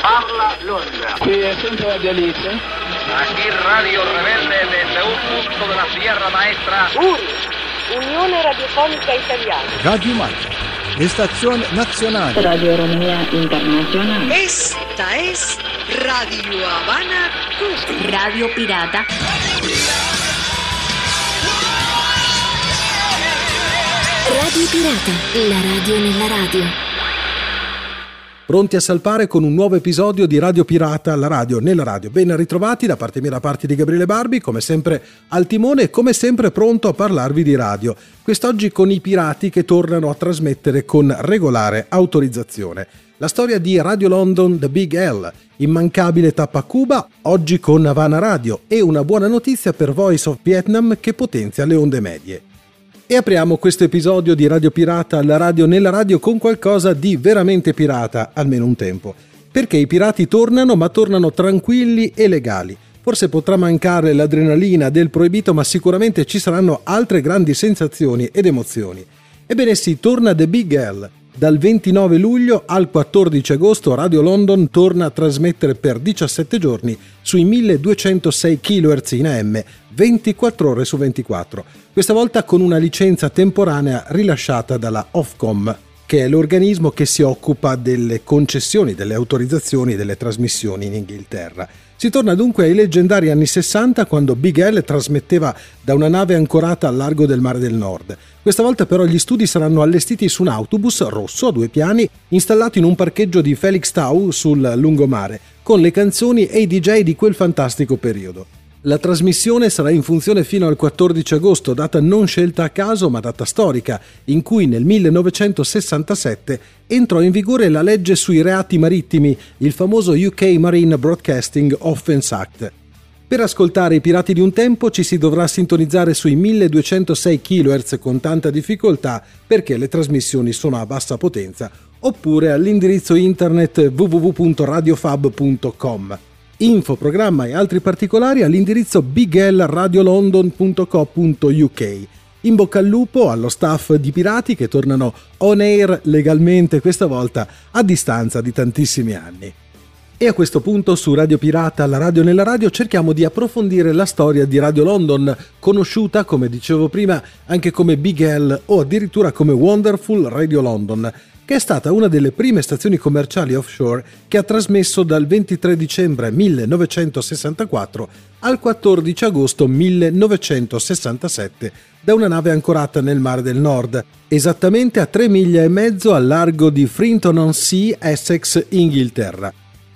Parla Londra. Sí, es Centro Radialista. Aquí Radio Rebelde desde un punto de la Sierra Maestra. URI, Unione Radiofonica Italiana. Radio Marca, Estación Nacional. Radio Romea Internacional. Esta es Radio Habana Cuba. Radio Pirata. Radio Pirata, la radio nella radio. Pronti a salpare con un nuovo episodio di Radio Pirata alla radio, nella radio. Ben ritrovati da parte mia, da parte di Gabriele Barbi, come sempre al timone e come sempre pronto a parlarvi di radio. Quest'oggi con i pirati che tornano a trasmettere con regolare autorizzazione. La storia di Radio London The Big L, immancabile tappa a Cuba, oggi con Havana Radio e una buona notizia per Voice of Vietnam che potenzia le onde medie. E apriamo questo episodio di Radio Pirata alla radio nella radio con qualcosa di veramente pirata, almeno un tempo. Perché i pirati tornano, ma tornano tranquilli e legali. Forse potrà mancare l'adrenalina del proibito, ma sicuramente ci saranno altre grandi sensazioni ed emozioni. Ebbene sì, torna The Big L. Dal 29 luglio al 14 agosto Radio London torna a trasmettere per 17 giorni sui 1206 kHz in AM, 24 ore su 24. Questa volta con una licenza temporanea rilasciata dalla Ofcom, che è l'organismo che si occupa delle concessioni, delle autorizzazioni delle trasmissioni in Inghilterra. Si torna dunque ai leggendari anni 60 quando Big L trasmetteva da una nave ancorata al largo del Mare del Nord. Questa volta però gli studi saranno allestiti su un autobus rosso a due piani installato in un parcheggio di Felix Tau sul lungomare, con le canzoni e i DJ di quel fantastico periodo. La trasmissione sarà in funzione fino al 14 agosto, data non scelta a caso ma data storica, in cui nel 1967 entrò in vigore la legge sui reati marittimi, il famoso UK Marine Broadcasting Offence Act. Per ascoltare i pirati di un tempo ci si dovrà sintonizzare sui 1206 kHz con tanta difficoltà perché le trasmissioni sono a bassa potenza, oppure all'indirizzo internet www.radiofab.com. Info, programma e altri particolari all'indirizzo biglradiolondon.co.uk. In bocca al lupo allo staff di Pirati che tornano on air legalmente questa volta a distanza di tantissimi anni. E a questo punto su Radio Pirata, la radio nella radio, cerchiamo di approfondire la storia di Radio London, conosciuta, come dicevo prima, anche come Big L o addirittura come Wonderful Radio London, che è stata una delle prime stazioni commerciali offshore che ha trasmesso dal 23 dicembre 1964 al 14 agosto 1967 da una nave ancorata nel Mare del Nord, esattamente a 3 miglia e mezzo al largo di Frinton-on-Sea, Essex, Inghilterra.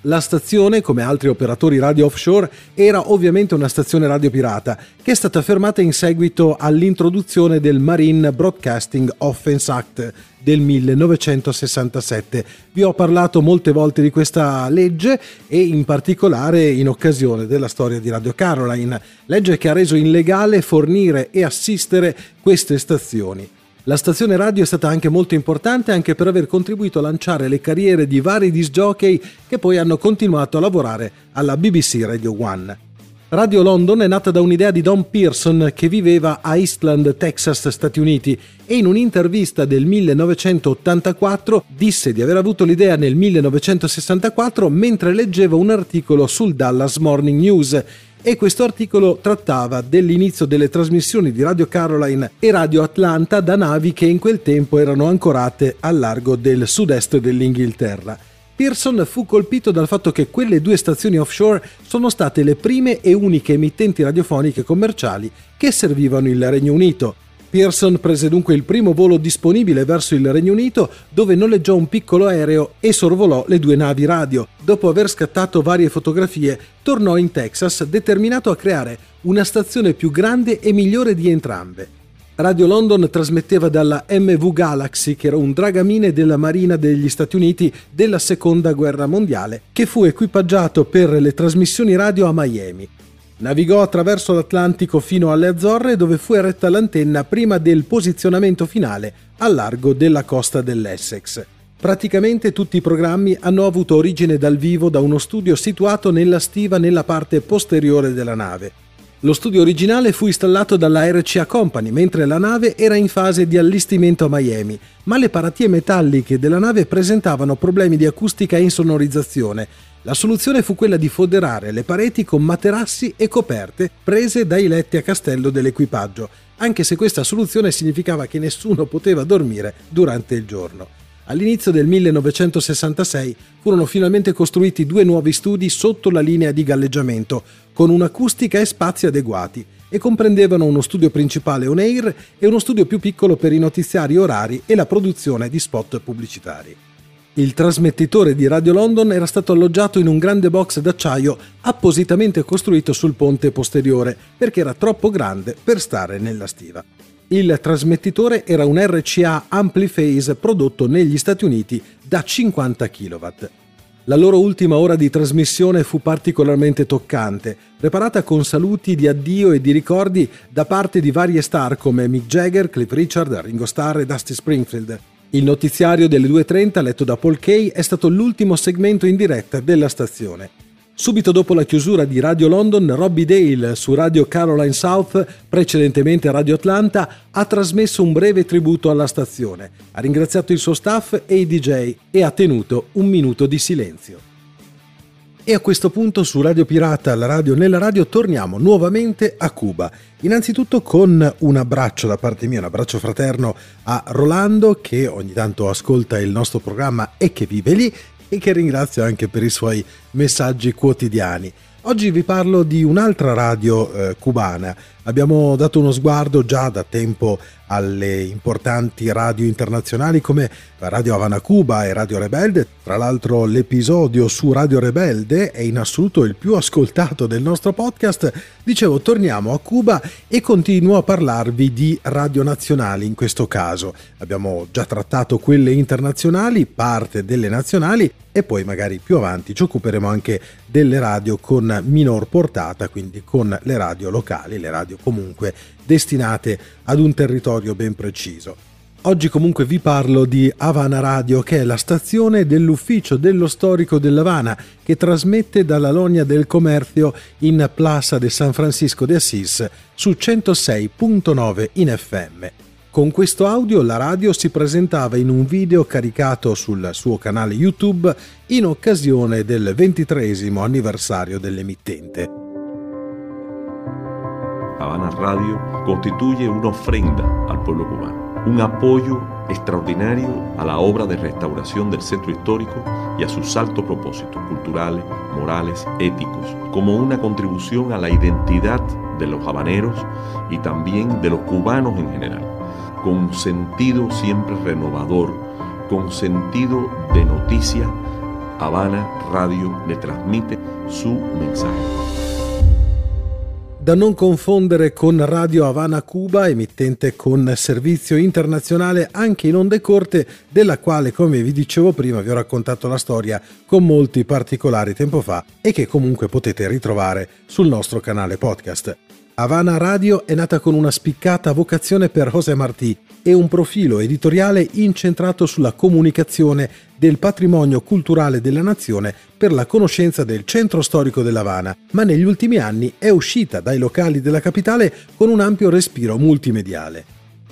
La stazione, come altri operatori radio offshore, era ovviamente una stazione radio pirata, che è stata fermata in seguito all'introduzione del Marine Broadcasting Offense Act del 1967. Vi ho parlato molte volte di questa legge e in particolare in occasione della storia di Radio Caroline, legge che ha reso illegale fornire e assistere queste stazioni. La stazione radio è stata anche molto importante anche per aver contribuito a lanciare le carriere di vari disc jockey che poi hanno continuato a lavorare alla BBC Radio One. Radio London è nata da un'idea di Don Pearson che viveva a Eastland, Texas, Stati Uniti e in un'intervista del 1984 disse di aver avuto l'idea nel 1964 mentre leggeva un articolo sul Dallas Morning News e questo articolo trattava dell'inizio delle trasmissioni di Radio Caroline e Radio Atlanta da navi che in quel tempo erano ancorate al largo del sud-est dell'Inghilterra. Pearson fu colpito dal fatto che quelle due stazioni offshore sono state le prime e uniche emittenti radiofoniche commerciali che servivano il Regno Unito. Pearson prese dunque il primo volo disponibile verso il Regno Unito dove noleggiò un piccolo aereo e sorvolò le due navi radio. Dopo aver scattato varie fotografie, tornò in Texas determinato a creare una stazione più grande e migliore di entrambe. Radio London trasmetteva dalla MV Galaxy, che era un dragamine della Marina degli Stati Uniti della Seconda Guerra Mondiale, che fu equipaggiato per le trasmissioni radio a Miami. Navigò attraverso l'Atlantico fino alle Azzorre dove fu eretta l'antenna prima del posizionamento finale al largo della costa dell'Essex. Praticamente tutti i programmi hanno avuto origine dal vivo da uno studio situato nella stiva nella parte posteriore della nave. Lo studio originale fu installato dalla RCA Company mentre la nave era in fase di allestimento a Miami, ma le paratie metalliche della nave presentavano problemi di acustica e insonorizzazione. La soluzione fu quella di foderare le pareti con materassi e coperte prese dai letti a castello dell'equipaggio, anche se questa soluzione significava che nessuno poteva dormire durante il giorno. All'inizio del 1966 furono finalmente costruiti due nuovi studi sotto la linea di galleggiamento, con un'acustica e spazi adeguati, e comprendevano uno studio principale on air e uno studio più piccolo per i notiziari orari e la produzione di spot pubblicitari. Il trasmettitore di Radio London era stato alloggiato in un grande box d'acciaio appositamente costruito sul ponte posteriore perché era troppo grande per stare nella stiva. Il trasmettitore era un RCA Ampliphase prodotto negli Stati Uniti da 50 kW. La loro ultima ora di trasmissione fu particolarmente toccante, preparata con saluti di addio e di ricordi da parte di varie star come Mick Jagger, Cliff Richard, Ringo Starr e Dusty Springfield. Il notiziario delle 2.30 letto da Paul Kay è stato l'ultimo segmento in diretta della stazione. Subito dopo la chiusura di Radio London, Robbie Dale su Radio Caroline South, precedentemente Radio Atlanta, ha trasmesso un breve tributo alla stazione, ha ringraziato il suo staff e i DJ e ha tenuto un minuto di silenzio. E a questo punto su Radio Pirata, la radio nella radio, torniamo nuovamente a Cuba. Innanzitutto con un abbraccio da parte mia, un abbraccio fraterno a Rolando che ogni tanto ascolta il nostro programma e che vive lì e che ringrazio anche per i suoi messaggi quotidiani. Oggi vi parlo di un'altra radio eh, cubana. Abbiamo dato uno sguardo già da tempo alle importanti radio internazionali come Radio Havana Cuba e Radio Rebelde. Tra l'altro l'episodio su Radio Rebelde è in assoluto il più ascoltato del nostro podcast. Dicevo, torniamo a Cuba e continuo a parlarvi di radio nazionali in questo caso. Abbiamo già trattato quelle internazionali, parte delle nazionali e poi magari più avanti ci occuperemo anche delle radio con minor portata, quindi con le radio locali, le radio comunque destinate ad un territorio ben preciso. Oggi comunque vi parlo di Havana Radio, che è la stazione dell'ufficio dello storico dell'Havana, che trasmette dalla Lonia del Commercio in Plaza de San Francisco de Assis su 106.9 in FM. Con questo audio la radio si presentava in un video caricato sul suo canale YouTube in occasione del ventitresimo anniversario dell'emittente. Habana Radio constituye una ofrenda al pueblo cubano, un apoyo extraordinario a la obra de restauración del centro histórico y a sus altos propósitos culturales, morales, éticos, como una contribución a la identidad de los habaneros y también de los cubanos en general, con sentido siempre renovador, con sentido de noticia, Habana Radio le transmite su mensaje. Da non confondere con Radio Havana Cuba, emittente con servizio internazionale anche in onde corte, della quale, come vi dicevo prima, vi ho raccontato la storia con molti particolari tempo fa e che comunque potete ritrovare sul nostro canale podcast. Havana Radio è nata con una spiccata vocazione per José Martí e un profilo editoriale incentrato sulla comunicazione del patrimonio culturale della nazione per la conoscenza del centro storico dell'Havana, ma negli ultimi anni è uscita dai locali della capitale con un ampio respiro multimediale.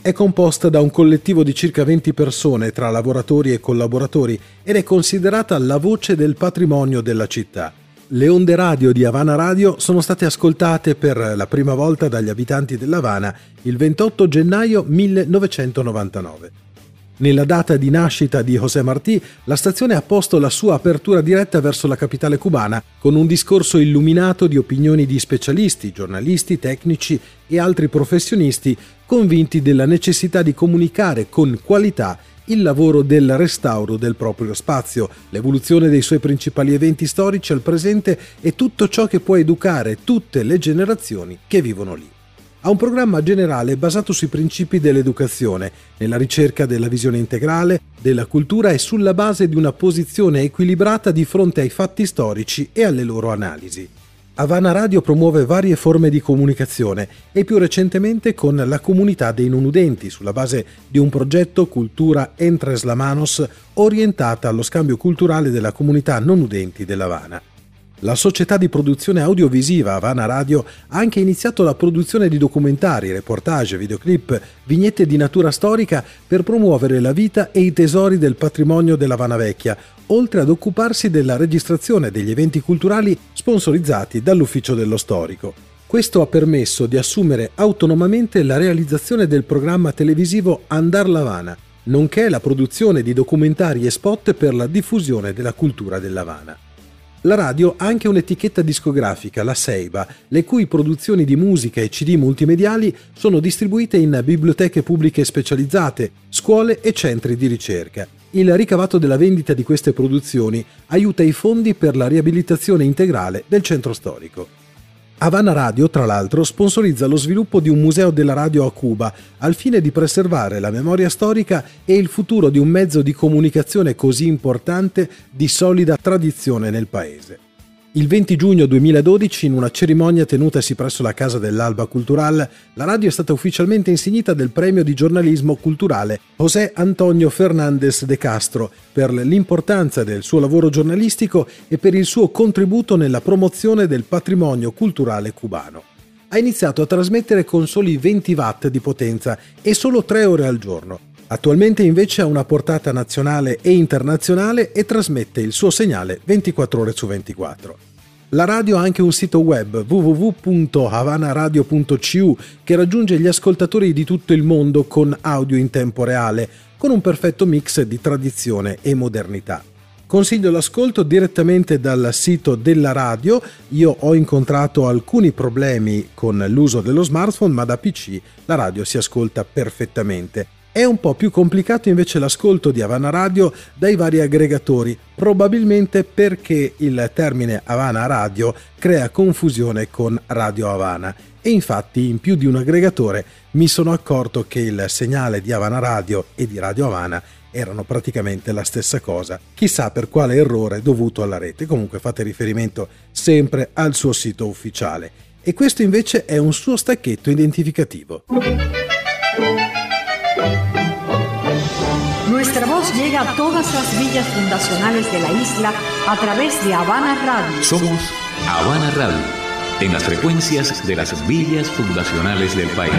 È composta da un collettivo di circa 20 persone tra lavoratori e collaboratori ed è considerata la voce del patrimonio della città. Le onde radio di Havana Radio sono state ascoltate per la prima volta dagli abitanti dell'Havana il 28 gennaio 1999. Nella data di nascita di José Martí, la stazione ha posto la sua apertura diretta verso la capitale cubana con un discorso illuminato di opinioni di specialisti, giornalisti, tecnici e altri professionisti convinti della necessità di comunicare con qualità il lavoro del restauro del proprio spazio, l'evoluzione dei suoi principali eventi storici al presente e tutto ciò che può educare tutte le generazioni che vivono lì ha un programma generale basato sui principi dell'educazione, nella ricerca della visione integrale, della cultura e sulla base di una posizione equilibrata di fronte ai fatti storici e alle loro analisi. Havana Radio promuove varie forme di comunicazione e più recentemente con la comunità dei non udenti sulla base di un progetto Cultura Entres la Manos orientata allo scambio culturale della comunità non udenti dell'Havana. La società di produzione audiovisiva Havana Radio ha anche iniziato la produzione di documentari, reportage, videoclip, vignette di natura storica per promuovere la vita e i tesori del patrimonio dell'Havana Vecchia, oltre ad occuparsi della registrazione degli eventi culturali sponsorizzati dall'Ufficio dello Storico. Questo ha permesso di assumere autonomamente la realizzazione del programma televisivo Andar Lavana, nonché la produzione di documentari e spot per la diffusione della cultura dell'Havana. La radio ha anche un'etichetta discografica, la Seiba, le cui produzioni di musica e CD multimediali sono distribuite in biblioteche pubbliche specializzate, scuole e centri di ricerca. Il ricavato della vendita di queste produzioni aiuta i fondi per la riabilitazione integrale del centro storico. Havana Radio, tra l'altro, sponsorizza lo sviluppo di un museo della radio a Cuba, al fine di preservare la memoria storica e il futuro di un mezzo di comunicazione così importante di solida tradizione nel paese. Il 20 giugno 2012, in una cerimonia tenutasi presso la Casa dell'Alba Cultural, la radio è stata ufficialmente insignita del premio di giornalismo culturale José Antonio Fernández de Castro per l'importanza del suo lavoro giornalistico e per il suo contributo nella promozione del patrimonio culturale cubano. Ha iniziato a trasmettere con soli 20 watt di potenza e solo 3 ore al giorno. Attualmente invece ha una portata nazionale e internazionale e trasmette il suo segnale 24 ore su 24. La radio ha anche un sito web www.havanaradio.cu che raggiunge gli ascoltatori di tutto il mondo con audio in tempo reale, con un perfetto mix di tradizione e modernità. Consiglio l'ascolto direttamente dal sito della radio. Io ho incontrato alcuni problemi con l'uso dello smartphone, ma da PC la radio si ascolta perfettamente. È un po' più complicato invece l'ascolto di Havana Radio dai vari aggregatori, probabilmente perché il termine Havana Radio crea confusione con Radio Havana. E infatti in più di un aggregatore mi sono accorto che il segnale di Havana Radio e di Radio Havana erano praticamente la stessa cosa, chissà per quale errore dovuto alla rete, comunque fate riferimento sempre al suo sito ufficiale. E questo invece è un suo stacchetto identificativo. Nuestra voz llega a todas las villas fundacionales de la isla a través de Habana Radio. Somos Habana Radio, en las frecuencias de las villas fundacionales del país.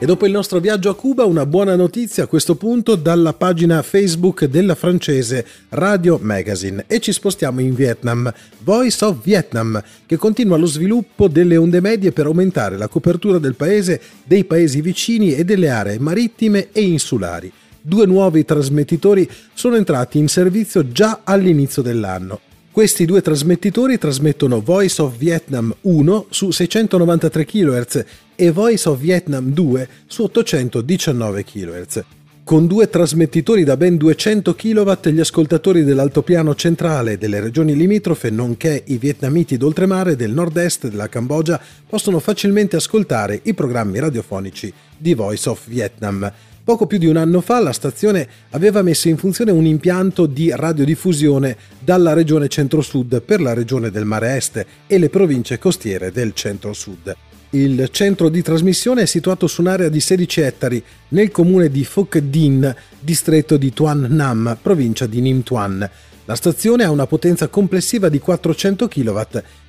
E dopo il nostro viaggio a Cuba, una buona notizia a questo punto dalla pagina Facebook della francese Radio Magazine. E ci spostiamo in Vietnam, Voice of Vietnam, che continua lo sviluppo delle onde medie per aumentare la copertura del paese, dei paesi vicini e delle aree marittime e insulari. Due nuovi trasmettitori sono entrati in servizio già all'inizio dell'anno. Questi due trasmettitori trasmettono Voice of Vietnam 1 su 693 kHz e Voice of Vietnam 2 su 819 kHz. Con due trasmettitori da ben 200 kW gli ascoltatori dell'altopiano centrale delle regioni limitrofe, nonché i vietnamiti d'oltremare del nord-est della Cambogia, possono facilmente ascoltare i programmi radiofonici di Voice of Vietnam. Poco più di un anno fa la stazione aveva messo in funzione un impianto di radiodiffusione dalla regione centro-sud per la regione del Mare Est e le province costiere del centro-sud. Il centro di trasmissione è situato su un'area di 16 ettari nel comune di Phuoc Dinh, distretto di Tuan Nam, provincia di Ninh Tuan. La stazione ha una potenza complessiva di 400 kW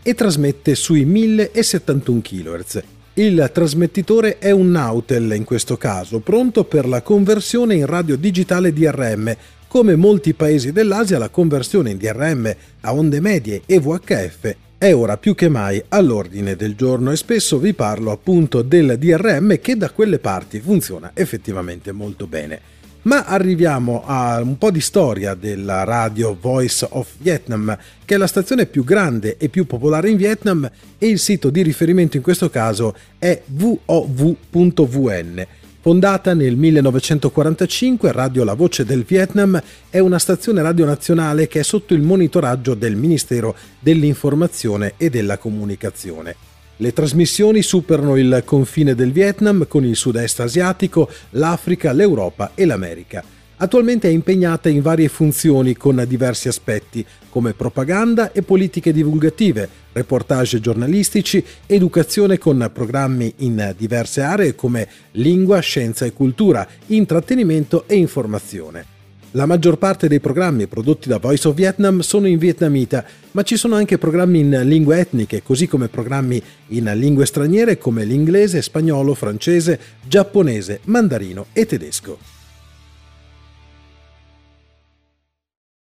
e trasmette sui 1071 kHz. Il trasmettitore è un Nautel in questo caso, pronto per la conversione in radio digitale DRM. Come molti paesi dell'Asia, la conversione in DRM a onde medie e VHF è ora più che mai all'ordine del giorno e spesso vi parlo appunto del DRM che da quelle parti funziona effettivamente molto bene. Ma arriviamo a un po' di storia della radio Voice of Vietnam, che è la stazione più grande e più popolare in Vietnam e il sito di riferimento in questo caso è vov.vn. Fondata nel 1945, Radio La Voce del Vietnam è una stazione radio nazionale che è sotto il monitoraggio del Ministero dell'Informazione e della Comunicazione. Le trasmissioni superano il confine del Vietnam con il sud-est asiatico, l'Africa, l'Europa e l'America. Attualmente è impegnata in varie funzioni con diversi aspetti, come propaganda e politiche divulgative, reportage giornalistici, educazione con programmi in diverse aree come lingua, scienza e cultura, intrattenimento e informazione. La maggior parte dei programmi prodotti da Voice of Vietnam sono in vietnamita, ma ci sono anche programmi in lingue etniche, così come programmi in lingue straniere come l'inglese, spagnolo, francese, giapponese, mandarino e tedesco.